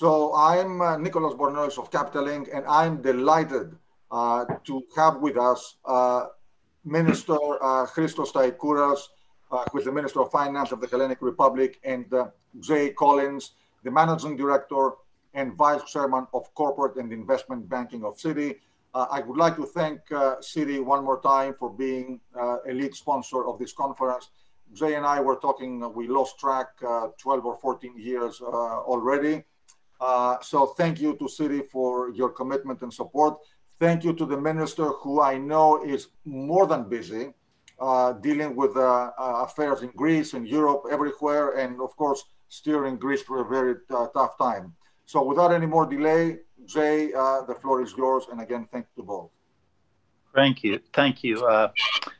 So I'm uh, Nicholas Bornozis of Capital Link, and I'm delighted uh, to have with us uh, Minister uh, Christos Staikouras, uh, who is the Minister of Finance of the Hellenic Republic, and uh, Jay Collins, the Managing Director and Vice Chairman of Corporate and Investment Banking of Citi. I would like to thank Citi one more time for being a lead sponsor of this conference. Jay and I were talking, we lost track uh, 12 or 14 years uh, so thank you to Citi for your commitment and support. Thank you to the minister who I know is more than busy dealing with affairs in Greece and Europe, everywhere, and of course, steering Greece through a very tough time. So without any more delay, Jay, uh, the floor is yours. And again, thank you both. Thank you. Thank you, uh,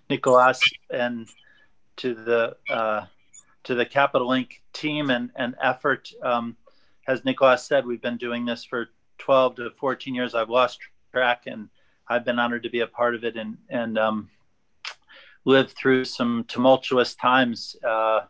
Nicolas, and to the uh, to the Capital Link team and, and effort. Um, as Nicolas said, we've been doing this for 12 to 14 years. I've lost track, and I've been honored to be a part of it and and um, lived through some tumultuous times, uh,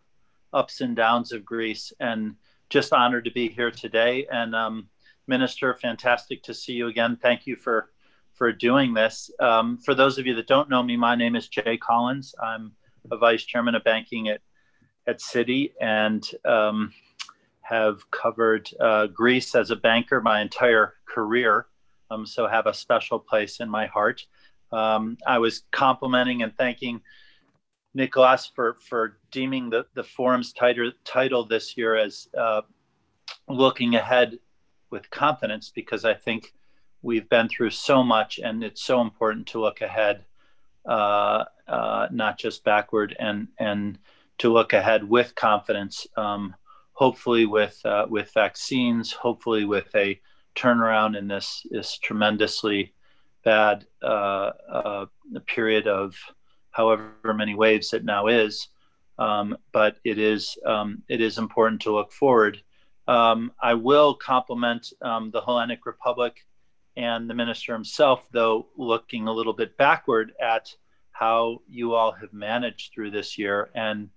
ups and downs of Greece, and just honored to be here today. And um, Minister, fantastic to see you again. Thank you for for doing this. Um, for those of you that don't know me, my name is Jay Collins. I'm a vice chairman of banking at at Citi and um, have covered uh, Greece as a banker my entire career. Um, so have a special place in my heart. Um, I was complimenting and thanking Nicolas for for deeming the the forum's title title this year as uh, looking ahead with confidence because I think we've been through so much and it's so important to look ahead, uh, uh, not just backward and and to look ahead with confidence. Um, hopefully with uh, with vaccines, hopefully with a turnaround in this this tremendously bad uh, uh, period of however many waves it now is. Um, but it is um, it is important to look forward. Um, I will compliment um, the Hellenic Republic and the minister himself, though, looking a little bit backward at how you all have managed through this year and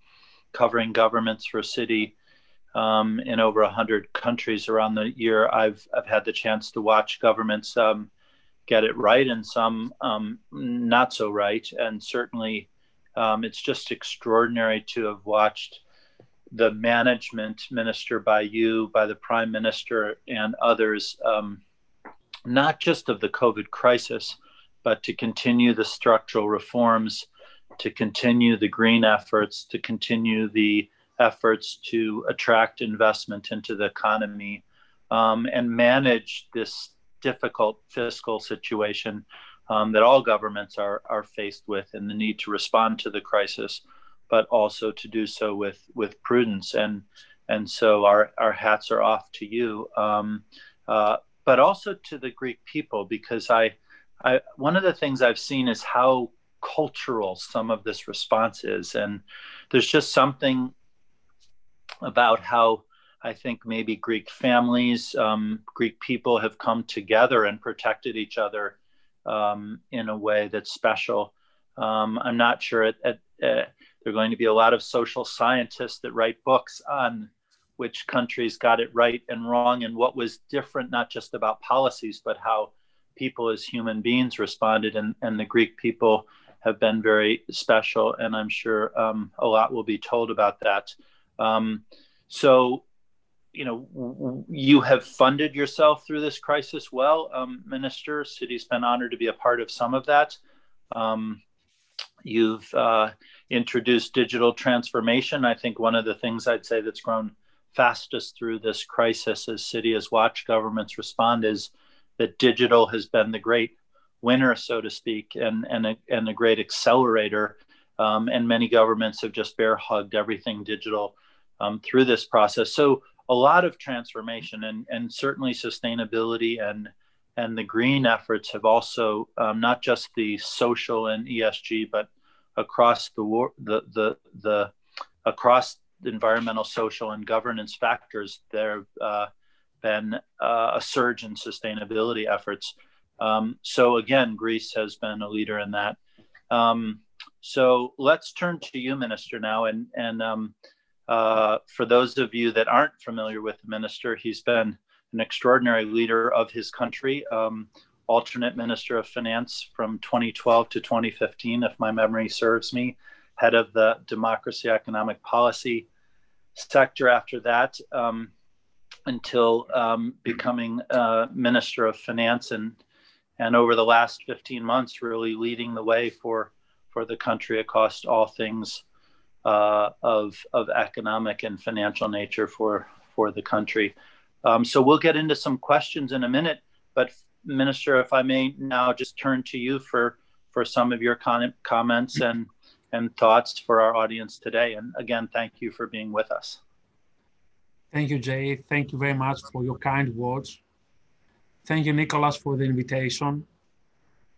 covering governments for Citi um, in over 100 countries around the year. I've, I've had the chance to watch governments um, get it right and some um, not so right. And certainly, um, it's just extraordinary to have watched the management minister by you, by the prime minister, and others, um, not just of the COVID crisis, but to continue the structural reforms, to continue the green efforts, to continue the efforts to attract investment into the economy, um, and manage this difficult fiscal situation um, that all governments are, are faced with and the need to respond to the crisis, but also to do so with, with prudence. And, and so our, our hats are off to you, um, uh, but also to the Greek people, because I, I, one of the things I've seen is how cultural some of this response is. And there's just something about how I think maybe Greek families, um, Greek people have come together and protected each other um, in a way that's special. Um, I'm not sure uh, there are going to be a lot of social scientists that write books on which countries got it right and wrong and what was different, not just about policies, but how people as human beings responded. And, and the Greek people have been very special. And I'm sure um, a lot will be told about that. Um, so you know, you have funded yourself through this crisis well, um, Minister. Citi's been honored to be a part of some of that. Um, you've uh, introduced digital transformation. I think one of the things I'd say that's grown fastest through this crisis as Citi has watched governments respond is that digital has been the great winner, so to speak, and, and, a, and a great accelerator. Um, and many governments have just bear hugged everything digital um, through this process. So a lot of transformation and, and certainly sustainability and and the green efforts have also um, not just the social and ESG, but across the war, the the the across environmental, social, and governance factors. There have uh, been uh, a surge in sustainability efforts. Um, so again, Greece has been a leader in that. Um, so let's turn to you, Minister, now, and and um, uh, for those of you that aren't familiar with the minister, he's been an extraordinary leader of his country, um, alternate minister of finance from 2012 to 2015, if my memory serves me, head of the democracy economic policy sector after that, um, until um, becoming uh, minister of finance and and over the last 15 months, really leading the way for for the country across all things uh, of of economic and financial nature for for the country. Um, so we'll get into some questions in a minute, but Minister, if I may now just turn to you for for some of your con- comments and and thoughts for our audience today. And again, thank you for being with us. Thank you, Jay. Thank you very much for your kind words. Thank you, Nicholas, for the invitation.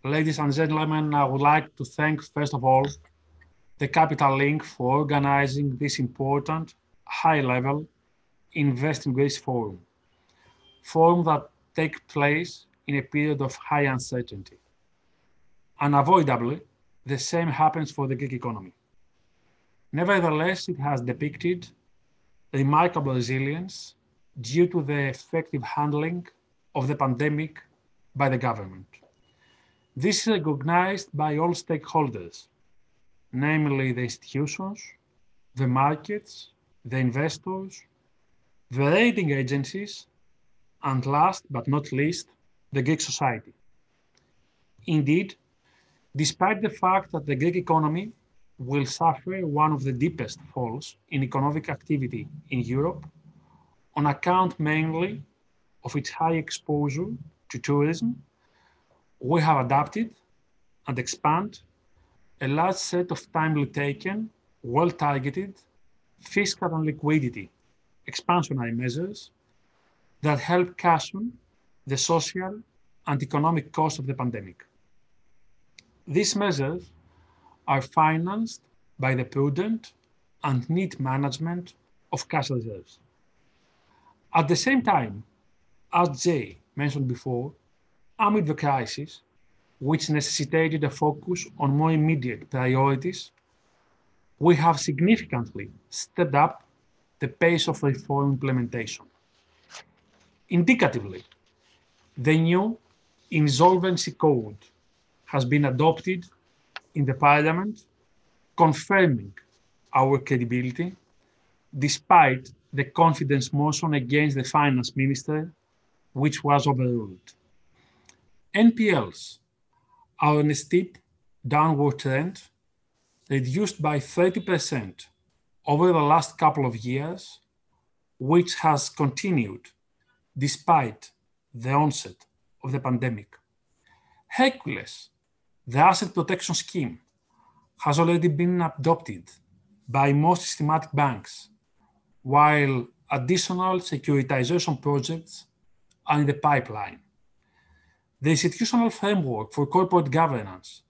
Ladies and gentlemen, I would like to thank, first of all, the Capital Link for organizing this important, high-level Invest in Greece forum, forum that takes place in a period of high uncertainty. Unavoidably, the same happens for the Greek economy. Nevertheless, it has depicted remarkable resilience due to the effective handling of the pandemic by the government. This is recognized by all stakeholders, namely the institutions, the markets, the investors, the rating agencies, and last but not least, the Greek society. Indeed, despite the fact that the Greek economy will suffer one of the deepest falls in economic activity in Europe, on account mainly of its high exposure to tourism, we have adapted and expanded a large set of timely taken, well-targeted fiscal and liquidity expansionary measures that help cushion the social and economic cost of the pandemic. These measures are financed by the prudent and neat management of cash reserves. At the same time, as Jay mentioned before, amid the crisis, which necessitated a focus on more immediate priorities, we have significantly stepped up the pace of reform implementation. Indicatively, the new insolvency code has been adopted in the parliament, confirming our credibility despite the confidence motion against the finance minister, which was overruled. NPLs on a steep downward trend, reduced by 30% over the last couple of years, which has continued despite the onset of the pandemic. Hercules, the asset protection scheme, has already been adopted by most systematic banks, while additional securitization projects are in the pipeline. The institutional framework for corporate governance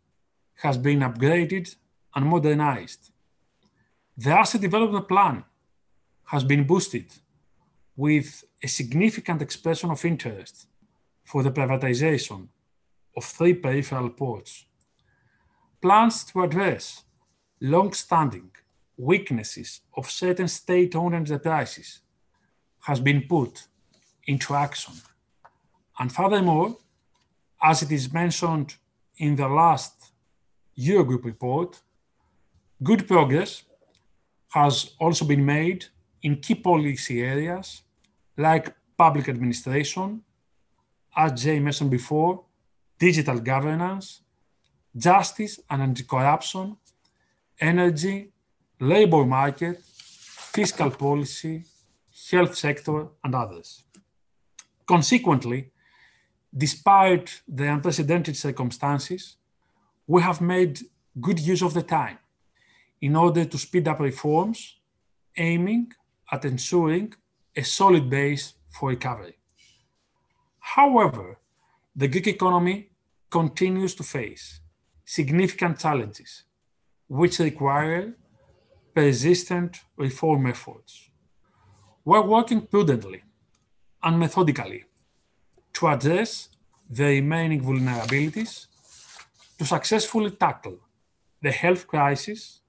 has been upgraded and modernized. The asset development plan has been boosted with a significant expression of interest for the privatization of three peripheral ports. Plans to address long-standing weaknesses of certain state-owned enterprises has been put into action. And furthermore, as it is mentioned in the last Eurogroup report, good progress has also been made in key policy areas like public administration, as Jay mentioned before, digital governance, justice and anti-corruption, energy, labor market, fiscal policy, health sector, and others. Consequently, despite the unprecedented circumstances, we have made good use of the time in order to speed up reforms aiming at ensuring a solid base for recovery. However, the Greek economy continues to face significant challenges, which require persistent reform efforts. We're working prudently and methodically to address the remaining vulnerabilities to successfully tackle the health crisis,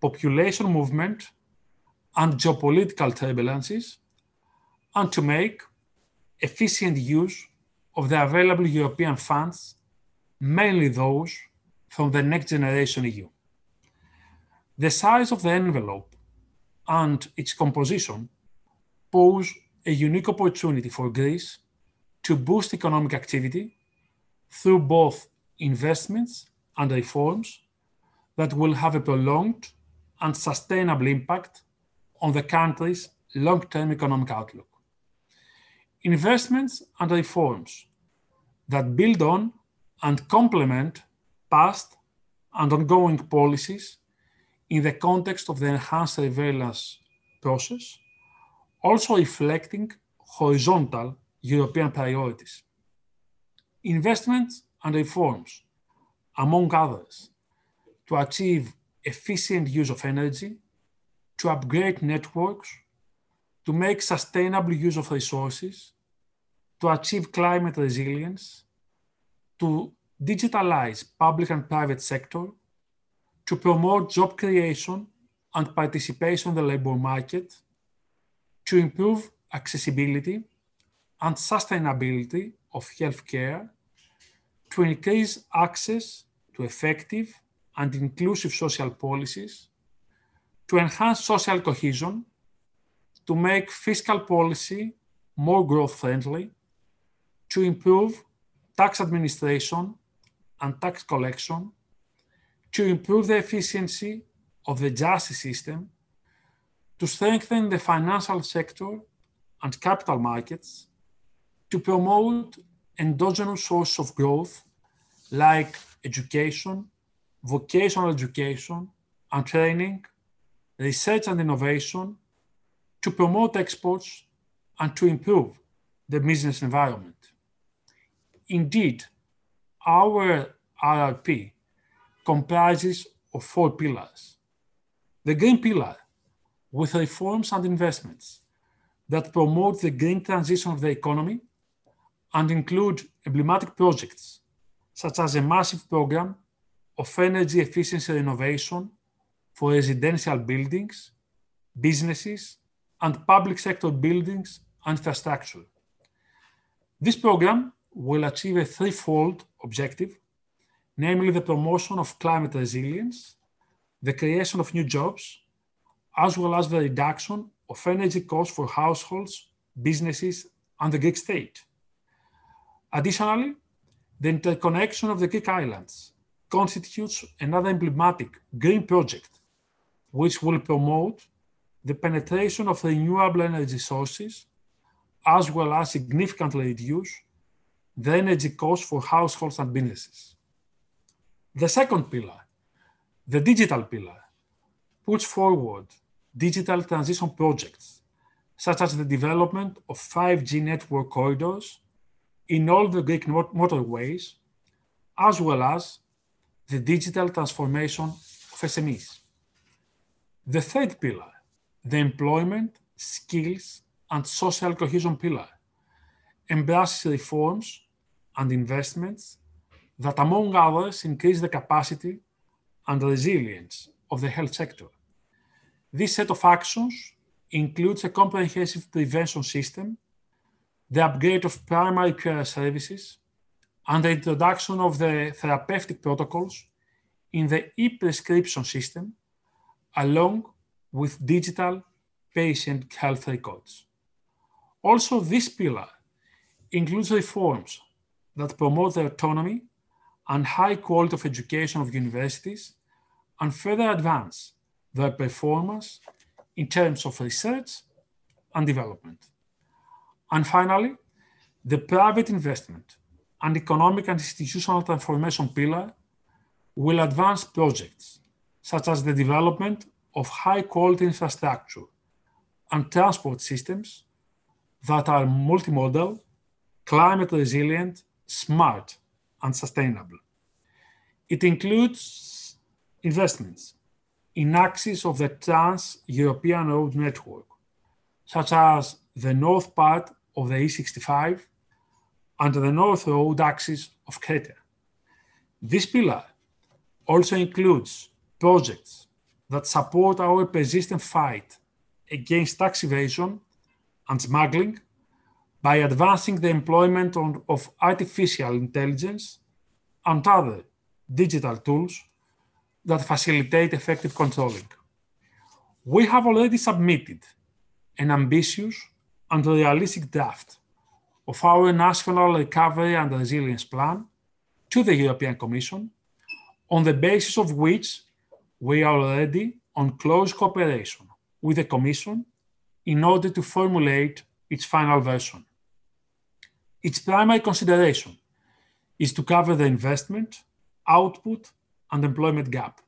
population movement, and geopolitical turbulences, and to make efficient use of the available European funds, mainly those from the Next Generation EU. The size of the envelope and its composition pose a unique opportunity for Greece to boost economic activity through both investments and reforms that will have a prolonged and sustainable impact on the country's long-term economic outlook. Investments and reforms that build on and complement past and ongoing policies in the context of the enhanced surveillance process, also reflecting horizontal European priorities. Investments and reforms, among others, to achieve efficient use of energy, to upgrade networks, to make sustainable use of resources, to achieve climate resilience, to digitalize public and private sector, to promote job creation and participation in the labor market, to improve accessibility and sustainability of healthcare, to increase access to effective and inclusive social policies, to enhance social cohesion, to make fiscal policy more growth friendly, to improve tax administration and tax collection, to improve the efficiency of the justice system, to strengthen the financial sector and capital markets, to promote endogenous sources of growth like education, vocational education and training, research and innovation, to promote exports and to improve the business environment. Indeed, our RRP comprises of four pillars. The green pillar, with reforms and investments that promote the green transition of the economy and include emblematic projects such as a massive program of energy efficiency renovation for residential buildings, businesses, and public sector buildings and infrastructure. This program will achieve a threefold objective, namely the promotion of climate resilience, the creation of new jobs, as well as the reduction of energy costs for households, businesses, and the Greek state. Additionally, the interconnection of the Greek islands constitutes another emblematic green project, which will promote the penetration of renewable energy sources, as well as significantly reduce the energy costs for households and businesses. The second pillar, the digital pillar, puts forward digital transition projects, such as the development of 5G network corridors in all the Greek motorways, as well as the digital transformation of SMEs. The third pillar, the employment, skills, and social cohesion pillar, embraces reforms and investments that, among others, increase the capacity and resilience of the health sector. This set of actions includes a comprehensive prevention system, the upgrade of primary care services, and the introduction of the therapeutic protocols in the e-prescription system, along with digital patient health records. Also, this pillar includes reforms that promote the autonomy and high quality of education of universities and further advance their performance in terms of research and development. And finally, the private investment and economic and institutional transformation pillar will advance projects such as the development of high quality infrastructure and transport systems that are multimodal, climate resilient, smart, and sustainable. It includes investments in axes of the Trans-European Road Network, such as the north part of the E65 and the North Road axis of Crete. This pillar also includes projects that support our persistent fight against tax evasion and smuggling by advancing the employment on, of artificial intelligence and other digital tools that facilitate effective controlling. We have already submitted an ambitious and realistic draft of our National Recovery and Resilience Plan to the European Commission, on the basis of which we are already on close cooperation with the Commission in order to formulate its final version. Its primary consideration is to cover the investment, output, and employment gap.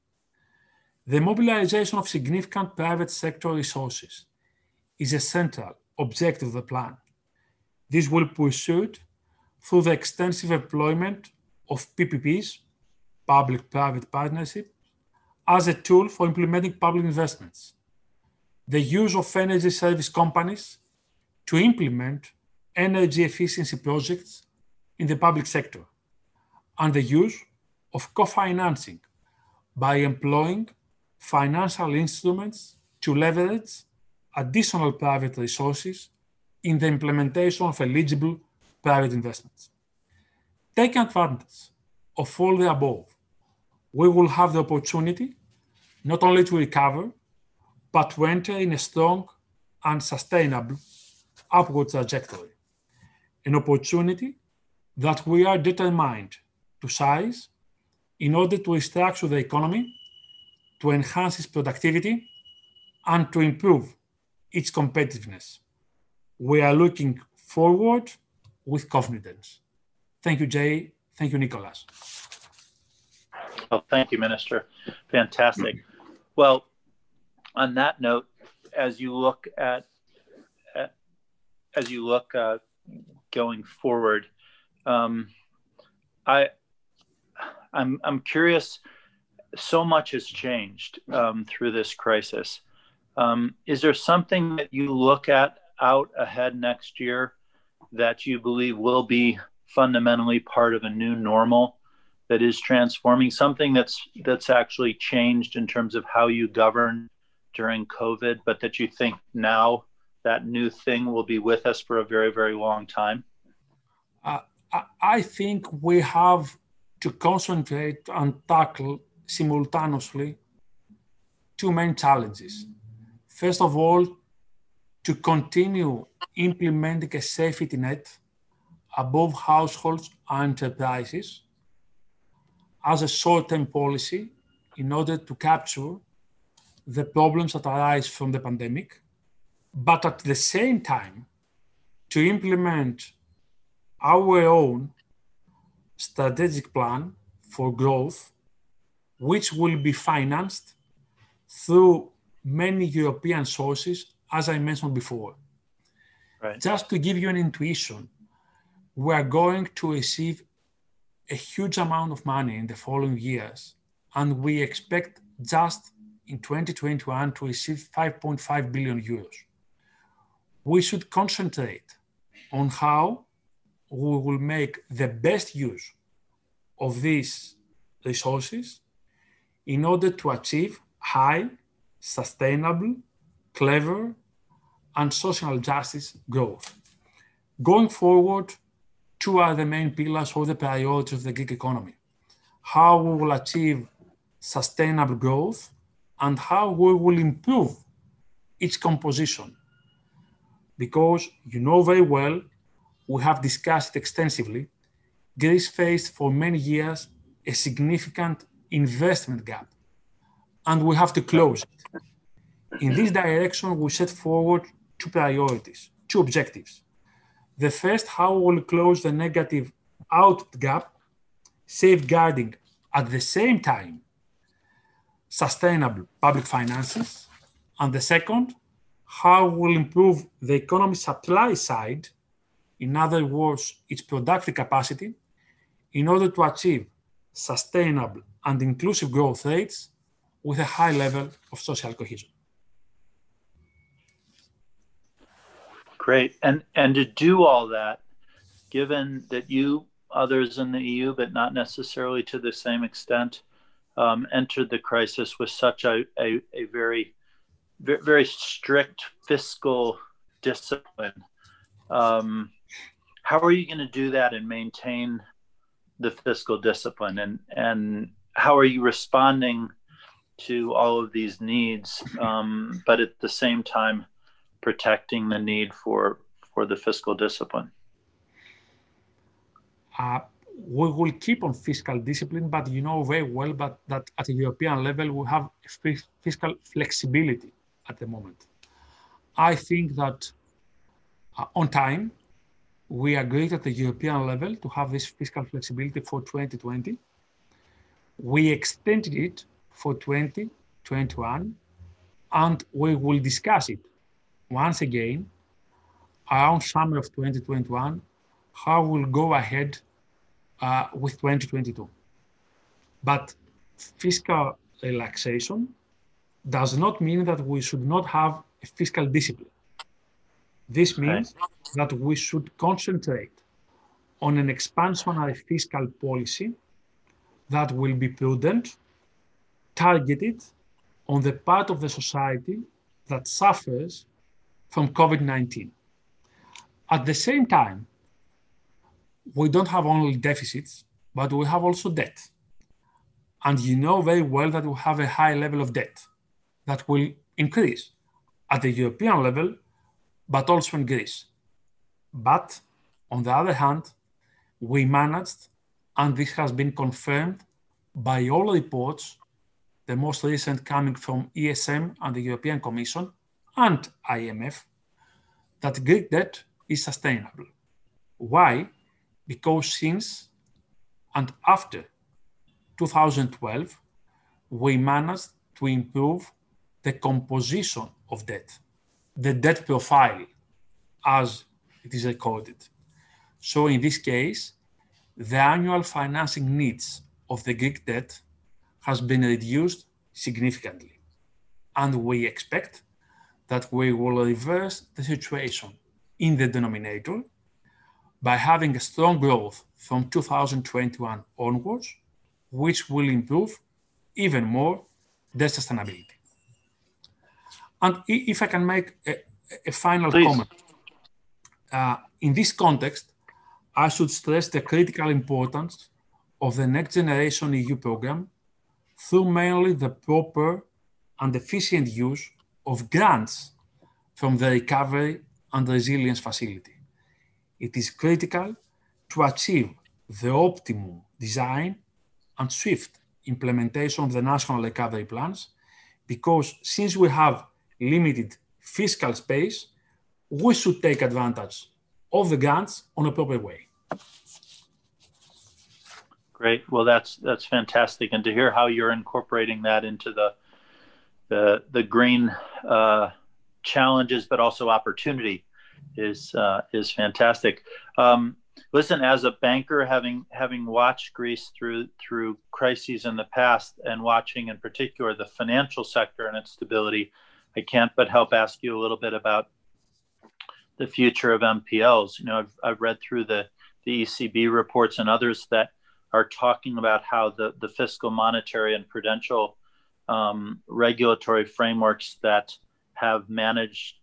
The mobilization of significant private sector resources is a central objective of the plan. This will be pursued through the extensive employment of PPPs, public-private partnership, as a tool for implementing public investments. The use of energy service companies to implement energy efficiency projects in the public sector, and the use of co-financing by employing financial instruments to leverage additional private resources in the implementation of eligible private investments. Taking advantage of all the above, we will have the opportunity not only to recover, but to enter in a strong and sustainable upward trajectory. An opportunity that we are determined to seize in order to restructure the economy, to enhance its productivity, and to improve its competitiveness. We are looking forward with confidence. Thank you, Jay. Thank you, Nicholas. Oh, thank you, Minister. Fantastic. Well, on that note, as you look at, at as you look uh, going forward, um, I I'm I'm curious. So much has changed um, through this crisis. Um, is there something that you look at out ahead next year that you believe will be fundamentally part of a new normal that is transforming something that's that's actually changed in terms of how you govern during covid but that you think now that new thing will be with us for a very very long time? Uh, i think we have to concentrate and tackle simultaneously two main challenges first of all to continue implementing a safety net above households and enterprises as a short-term policy in order to capture the problems that arise from the pandemic, but at the same time to implement our own strategic plan for growth, which will be financed through many European sources as I mentioned before. Right. Just to give you an intuition, we are going to receive a huge amount of money in the following years, and we expect just in 2021 to receive 5.5 billion euros. We should concentrate on how we will make the best use of these resources in order to achieve high, sustainable, clever, and social justice growth. Going forward, two are the main pillars or the priorities of the Greek economy. How we will achieve sustainable growth and how we will improve its composition. Because you know very well, we have discussed extensively, Greece faced for many years a significant investment gap, and we have to close it. In this direction, we set forward two priorities, two objectives. The first, how we will close the negative output gap, safeguarding at the same time sustainable public finances. And the second, how we will improve the economy supply side, in other words, its productive capacity, in order to achieve sustainable and inclusive growth rates with a high level of social cohesion. Great. And and to do all that, given that you, others in the EU, but not necessarily to the same extent, um, entered the crisis with such a, a, a very, very strict fiscal discipline. Um, how are you going to do that and maintain the fiscal discipline and and how are you responding to all of these needs um, but at the same time protecting the need for for the fiscal discipline uh, we will keep on fiscal discipline but you know very well but that at a european level we have fiscal flexibility at the moment i think that uh, on time we agreed at the European level to have this fiscal flexibility for 2020. We extended it for 2021, and we will discuss it once again around summer of 2021, how we'll go ahead uh, with 2022. But fiscal relaxation does not mean that we should not have a fiscal discipline. This means that we should concentrate on an expansionary fiscal policy that will be prudent, targeted on the part of the society that suffers from COVID 19. At the same time, we don't have only deficits, but we have also debt. And you know very well that we have a high level of debt that will increase at the European level but also in Greece. But on the other hand, we managed, and this has been confirmed by all reports, the most recent coming from ESM and the European Commission and IMF, that Greek debt is sustainable. Why? Because since and after 2012, we managed to improve the composition of debt the debt profile as it is recorded. So in this case, the annual financing needs of the Greek debt has been reduced significantly. And we expect that we will reverse the situation in the denominator by having a strong growth from 2021 onwards, which will improve even more the sustainability. And if I can make a, a final Please. comment, uh, in this context, I should stress the critical importance of the Next Generation EU program through mainly the proper and efficient use of grants from the Recovery and Resilience Facility. It is critical to achieve the optimum design and swift implementation of the national recovery plans because since we have limited fiscal space, we should take advantage of the grants on a proper way. Great. Well, that's that's fantastic, and to hear how you're incorporating that into the the the green uh, challenges, but also opportunity, is uh, is fantastic. Um, listen, as a banker, having having watched Greece through through crises in the past, and watching in particular the financial sector and its stability, I can't but help ask you a little bit about the future of NPLs. You know, I've, I've read through the, the ECB reports and others that are talking about how the, the fiscal, monetary, and prudential um, regulatory frameworks that have managed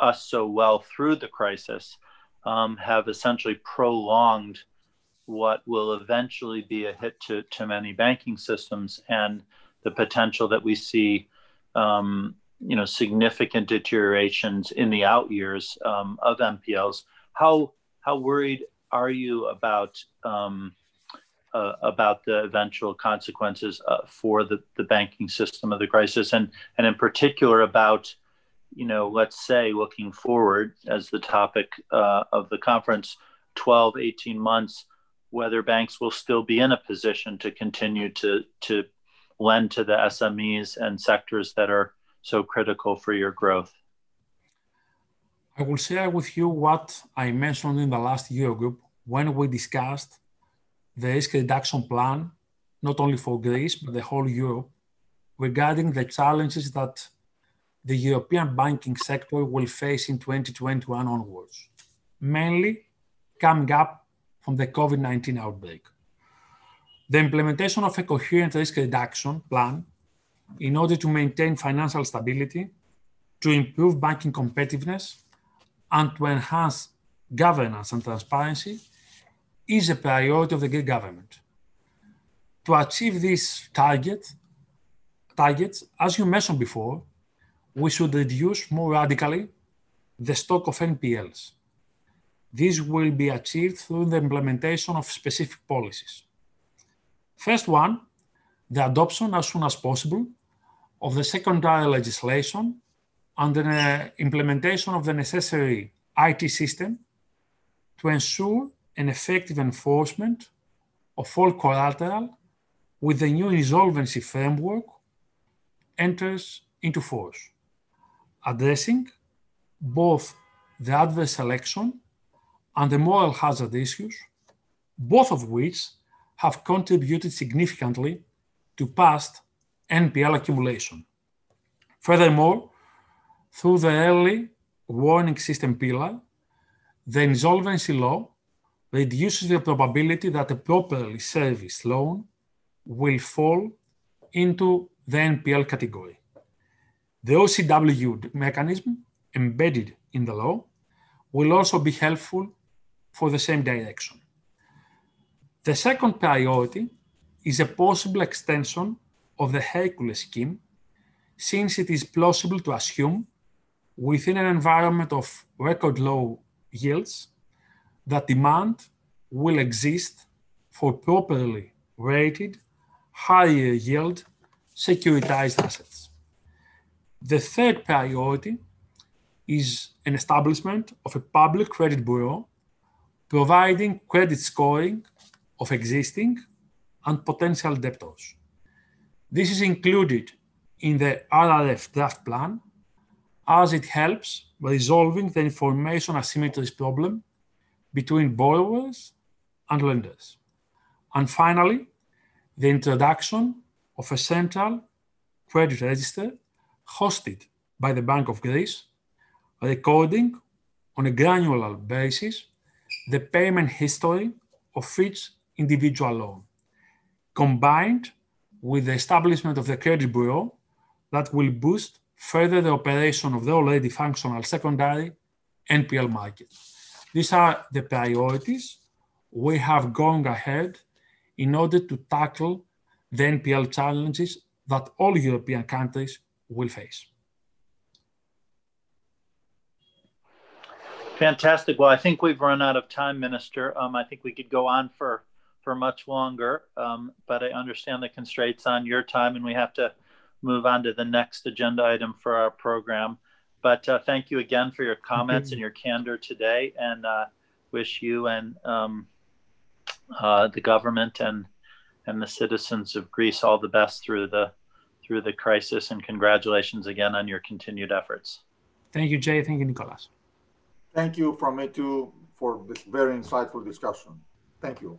us so well through the crisis um, have essentially prolonged what will eventually be a hit to, to many banking systems and the potential that we see um, you know significant deteriorations in the out years um, of NPLs. How how worried are you about um, uh, about the eventual consequences uh, for the, the banking system of the crisis, and and in particular about you know let's say looking forward as the topic uh, of the conference, 12, 18 months, whether banks will still be in a position to continue to to lend to the SMEs and sectors that are so critical for your growth? I will share with you what I mentioned in the last Eurogroup when we discussed the risk reduction plan, not only for Greece, but the whole Europe, regarding the challenges that the European banking sector will face in 2021 onwards, mainly coming up from the COVID 19 outbreak. The implementation of a coherent risk reduction plan in order to maintain financial stability, to improve banking competitiveness, and to enhance governance and transparency is a priority of the Greek government. To achieve this target, targets, as you mentioned before, we should reduce more radically the stock of NPLs. This will be achieved through the implementation of specific policies. First one, the adoption as soon as possible of the secondary legislation and the implementation of the necessary IT system to ensure an effective enforcement of all collateral with the new insolvency framework enters into force, addressing both the adverse selection and the moral hazard issues, both of which have contributed significantly to past NPL accumulation. Furthermore, through the early warning system pillar, the insolvency law reduces the probability that a properly serviced loan will fall into the NPL category. The OCW mechanism embedded in the law will also be helpful for the same direction. The second priority is a possible extension of the Hercules scheme, since it is plausible to assume, within an environment of record low yields, that demand will exist for properly rated, higher yield securitized assets. The third priority is an establishment of a public credit bureau providing credit scoring of existing and potential debtors. This is included in the RRF draft plan as it helps resolving the information asymmetries problem between borrowers and lenders. And finally, the introduction of a central credit register hosted by the Bank of Greece, recording on a granular basis the payment history of each individual loan, combined with the establishment of the credit bureau that will boost further the operation of the already functional secondary NPL market. These are the priorities we have going ahead in order to tackle the NPL challenges that all European countries will face. Fantastic. Well, I think we've run out of time, Minister. Um, I think we could go on for for much longer, um, but I understand the constraints on your time, and we have to move on to the next agenda item for our program. But uh, thank you again for your comments and your candor today, and uh, wish you and um, uh, the government and and the citizens of Greece all the best through the through the crisis. And congratulations again on your continued efforts. Thank you, Jay. Thank you, Nicholas. Thank you from me too for this very insightful discussion. Thank you.